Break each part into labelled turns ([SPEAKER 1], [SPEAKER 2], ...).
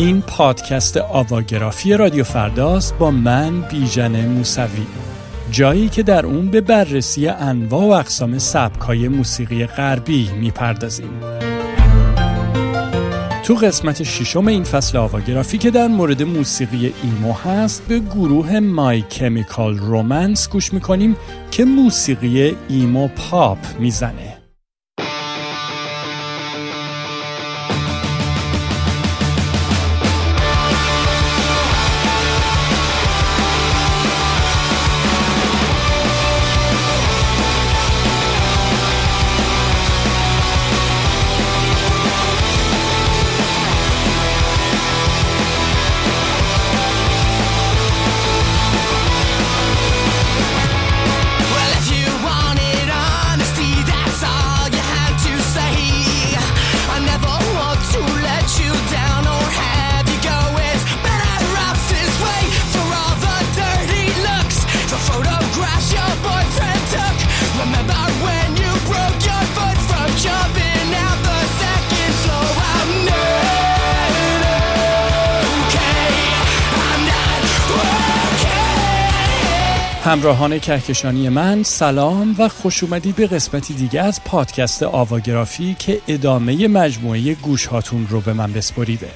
[SPEAKER 1] این پادکست آواگرافی رادیو فرداست با من بیژن موسوی. جایی که در اون به بررسی انواع و اقسام سبکای موسیقی غربی می‌پردازیم. تو قسمت ششم این فصل آواگرافی که در مورد موسیقی ایمو هست به گروه مای کمیکال رومنس گوش می‌کنیم که موسیقی ایمو پاپ می‌زنه. همراهان کهکشانی من سلام و خوش اومدید به قسمتی دیگه از پادکست آواگرافی که ادامه مجموعه گوش هاتون رو به من بسپریده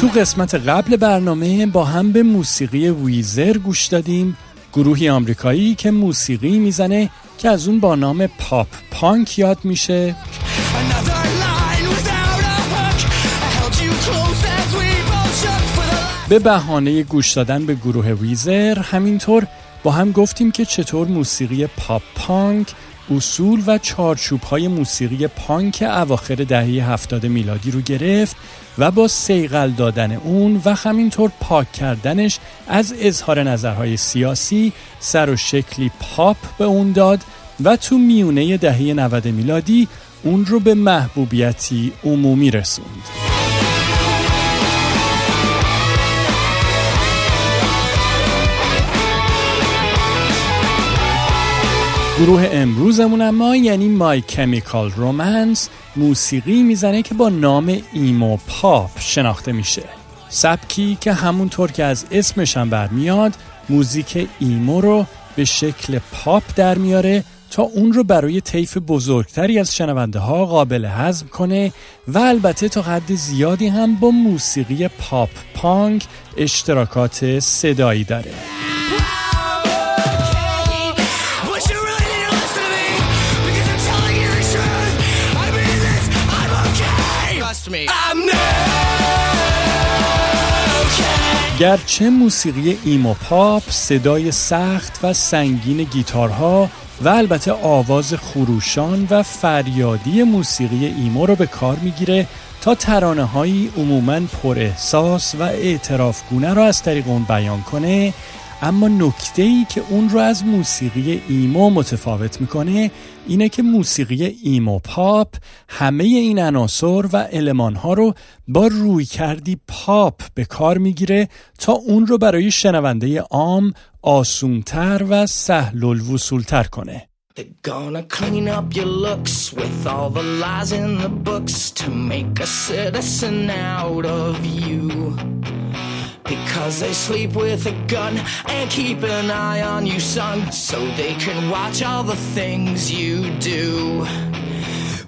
[SPEAKER 1] تو قسمت قبل برنامه با هم به موسیقی ویزر گوش دادیم گروهی آمریکایی که موسیقی می‌زنه که از اون با نام پاپ پانک یاد میشه. به بهانه گوش دادن به گروه ویزر همینطور با هم گفتیم که چطور موسیقی پاپ پانک اصول و چارچوب های موسیقی پانک اواخر دهه هفتاد میلادی رو گرفت و با سیغل دادن اون و همینطور پاک کردنش از اظهار نظرهای سیاسی سر و شکلی پاپ به اون داد و تو میونه دهه 90 میلادی اون رو به محبوبیتی عمومی رسوند. گروه امروزمون اما یعنی My Chemical Romance موسیقی می‌زنه که با نام emo pop شناخته میشه. سبکی که همونطور که از اسمش هم برمیاد موزیک emo رو به شکل پاپ در میاره تا اون رو برای طیف بزرگتری از شنونده ها قابل هضم کنه و البته تا حد زیادی هم با موسیقی pop punk اشتراکات صدایی داره. گرچه موسیقی ایمو پاپ صدای سخت و سنگین گیتارها و البته آواز خروشان و فریادی موسیقی ایمو رو به کار می‌گیره تا ترانه هایی عموما پر احساس و اعترافگونه را از طریق اون بیان کنه اما نکته ای که اون رو از موسیقی ایمو متفاوت می‌کنه اینه که موسیقی ایمو پاپ همه این عناصر و علمان ها رو با روی کردی پاپ به کار می‌گیره تا اون رو برای شنونده عام آسونتر و سهل الوصولتر کنه They're gonna clean up your looks with all the lies in the books to make a citizen out of you. Because they sleep with a gun and keep an eye on you, son, so they can watch all the things you do.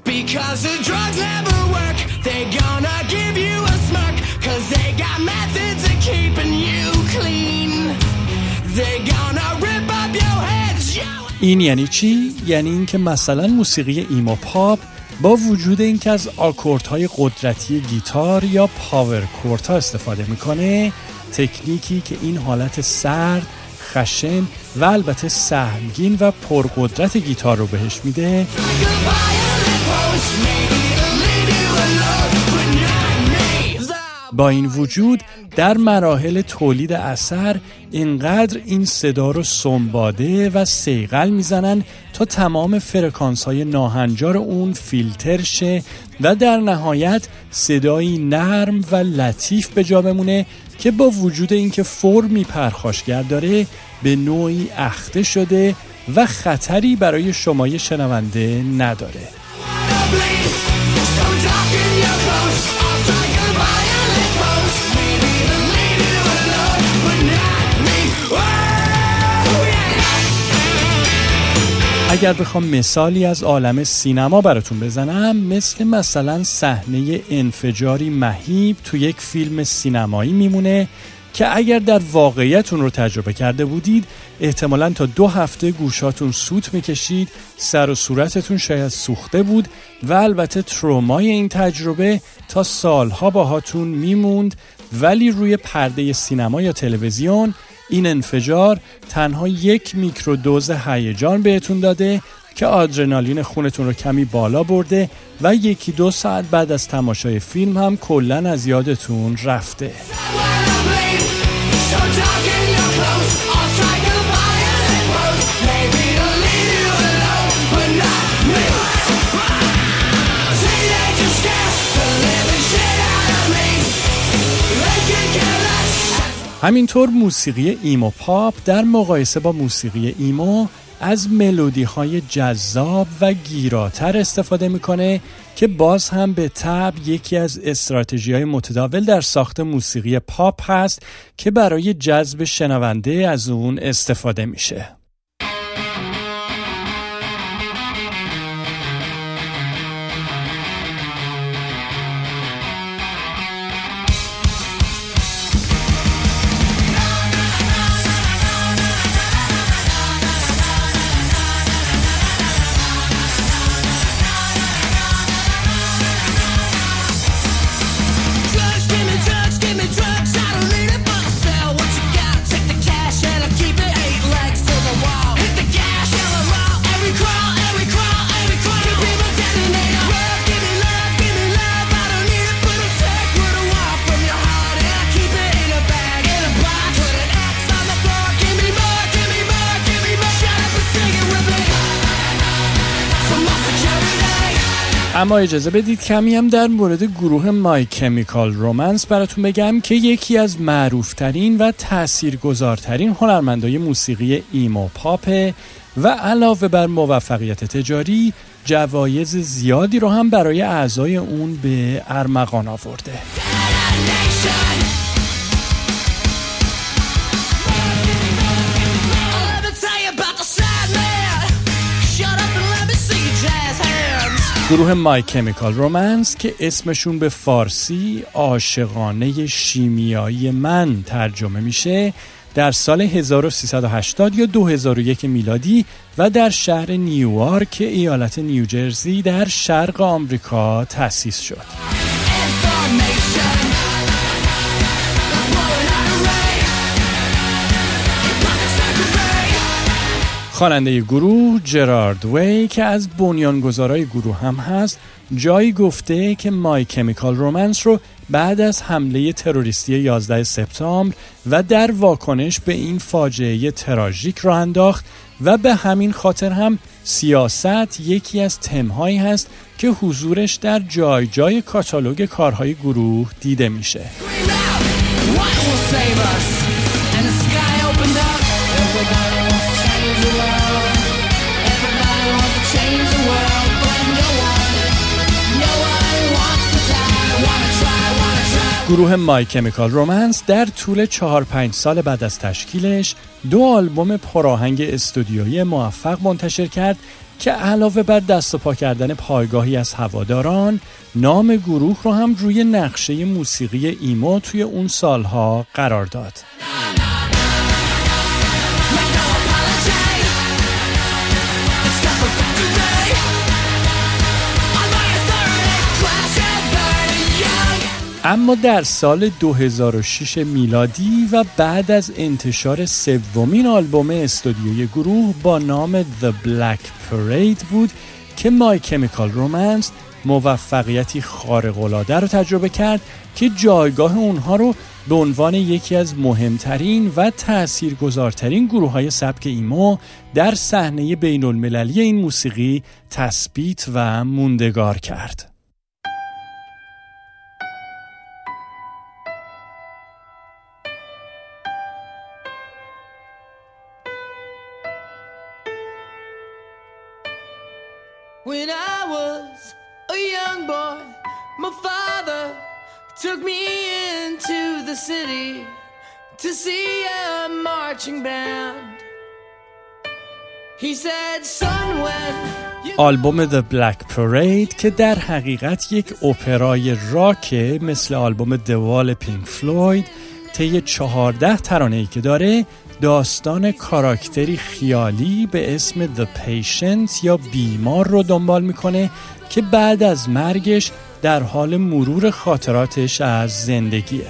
[SPEAKER 1] Because the drugs never work, they gonna give you a smirk, cause they got methods of keeping you clean. They gonna rip up your heads, این یعنی چی؟ یعنی اینکه مثلا موسیقی ایمو پاپ با وجود اینکه از آکوردهای قدرتی گیتار یا پاور کورتا استفاده می‌کنه تکنیکی که این حالت سرد خشن و البته سهمگین و پرقدرت گیتار رو بهش میده. با این وجود در مراحل تولید اثر اینقدر این صدا رو سنباده و سیقل می‌زنن تا تمام فرکانس های ناهنجار اون فیلتر شه و در نهایت صدایی نرم و لطیف به جا بمونه که با وجود اینکه فرمی پرخاشگر داره به نوعی اخته شده و خطری برای شمای شنونده نداره. اگر بخوام مثالی از عالم سینما براتون بزنم مثل مثلا صحنه انفجاری مهیب تو یک فیلم سینمایی میمونه که اگر در واقعیتون رو تجربه کرده بودید احتمالا تا دو هفته گوشاتون سوت می‌کشید سر و صورتتون شاید سوخته بود و البته ترومای این تجربه تا سالها باهاتون میموند ولی روی پرده سینما یا تلویزیون این انفجار تنها یک میکرودوز هیجان بهتون داده که آدرنالین خونتون رو کمی بالا برده و یکی دو ساعت بعد از تماشای فیلم هم کلا از یادتون رفته. همینطور موسیقی ایمو پاپ در مقایسه با موسیقی ایمو از ملودی های جذاب و گیراتر استفاده می‌کنه که باز هم به طب یکی از استراتژی های متداول در ساخت موسیقی پاپ هست که برای جذب شنونده از اون استفاده میشه. اما اجازه بدید کمی هم در مورد گروه مای کمیکال رومنس براتون بگم که یکی از معروفترین و تاثیرگذارترین هنرمندای موسیقی ایمو پاپه و علاوه بر موفقیت تجاری جوایز زیادی رو هم برای اعضای اون به ارمغان آورده. گروه مای کمیکال رومنس که اسمشون به فارسی عاشقانه شیمیایی من ترجمه میشه در سال 1380 یا 2001 میلادی و در شهر نیویورک ایالت نیوجرسی در شرق آمریکا تأسیس شد. خواننده گروه جرارد وی که از بنیانگذارای گروه هم هست جایی گفته که مای کمیکال رومنس رو بعد از حمله تروریستی 11 سپتامبر و در واکنش به این فاجعه تراژیک را انداخت و به همین خاطر هم سیاست یکی از تمهایی هست که حضورش در جای جای کاتالوگ کارهای گروه دیده میشه. گروه مای کمیکال رومنس در طول 4 5 سال بعد از تشکیلش دو آلبوم پراهنگ استودیویی موفق منتشر کرد که علاوه بر دست و پا کردن پایگاهی از هواداران نام گروه رو هم روی نقشه موسیقی ایمو توی اون سالها قرار داد. اما در سال 2006 میلادی و بعد از انتشار سومین آلبوم استودیوی گروه با نام The Black Parade بود که My Chemical Romance موفقیتی خارق‌العاده رو تجربه کرد که جایگاه اونها رو به عنوان یکی از مهمترین و تاثیرگذارترین گروه های سبک ایمو در صحنه بین المللی این موسیقی تثبیت و موندگار کرد. Took me into the city to see a marching band. He said, son, when آلبوم The Black Parade که در حقیقت یک اپرای راکه مثل آلبوم دوال پینک فلوید طی چهارده ترانه ای که داره داستان کاراکتری خیالی به اسم The Patient یا بیمار رو دنبال می‌کنه که بعد از مرگش در حال مرور خاطراتش از زندگیه.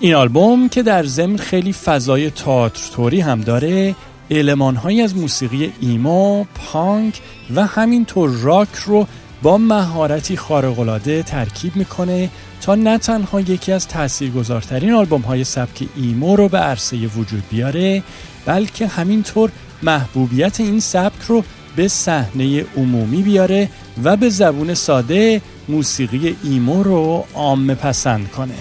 [SPEAKER 1] این آلبوم که در ضمن خیلی فضای تئاتر هم داره المانهایی از موسیقی ایما، پانک و همینطور راک رو با مهارتی خارق‌العاده ترکیب می‌کنه تا نه تنها یکی از تاثیرگذارترین آلبوم های سبک ایمو رو به عرصه وجود بیاره بلکه همینطور محبوبیت این سبک رو به صحنه عمومی بیاره و به زبون ساده موسیقی ایمو رو عام پسند کنه.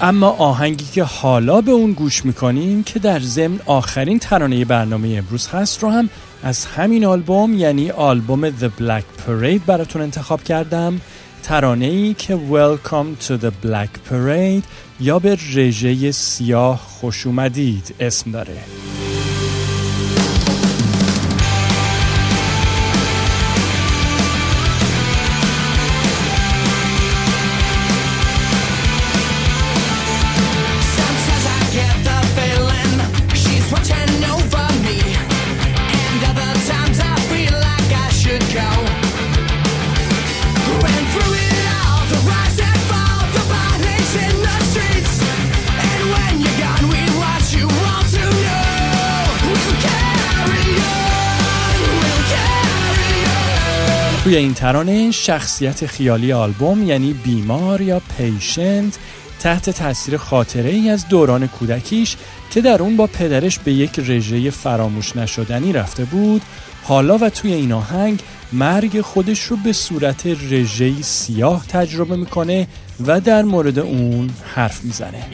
[SPEAKER 1] اما آهنگی که حالا به اون گوش می‌کنیم که در ضمن آخرین ترانه برنامه امروز هست رو هم از همین آلبوم یعنی آلبوم The Black Parade براتون انتخاب کردم. ترانه ای که Welcome to the Black Parade یا به رژه سیاه خوش اومدید اسم داره. توی این ترانه شخصیت خیالی آلبوم یعنی بیمار یا پیشنت تحت تاثیر خاطره ای از دوران کودکیش که در اون با پدرش به یک رژه فراموش نشدنی رفته بود حالا و توی این آهنگ مرگ خودش رو به صورت رژه سیاه تجربه می‌کنه و در مورد اون حرف می‌زنه.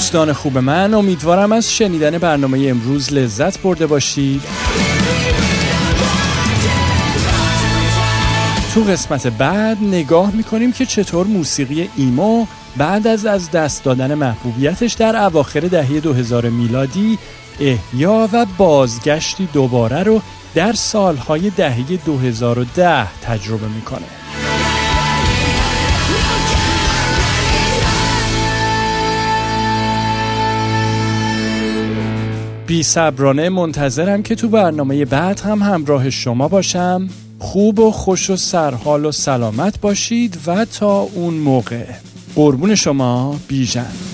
[SPEAKER 1] دوستان خوب من امیدوارم از شنیدن برنامه امروز لذت برده باشید. تو قسمت بعد نگاه می‌کنیم که چطور موسیقی ایمو بعد از از دست دادن محبوبیتش در اواخر دهه 2000 میلادی احیا و بازگشتی دوباره رو در سالهای دهه 2010 تجربه می‌کنه. بی صبرانه منتظرم که تو برنامه بعد هم همراه شما باشم. خوب و خوش و سرحال و سلامت باشید و تا اون موقع. قربون شما بیژن.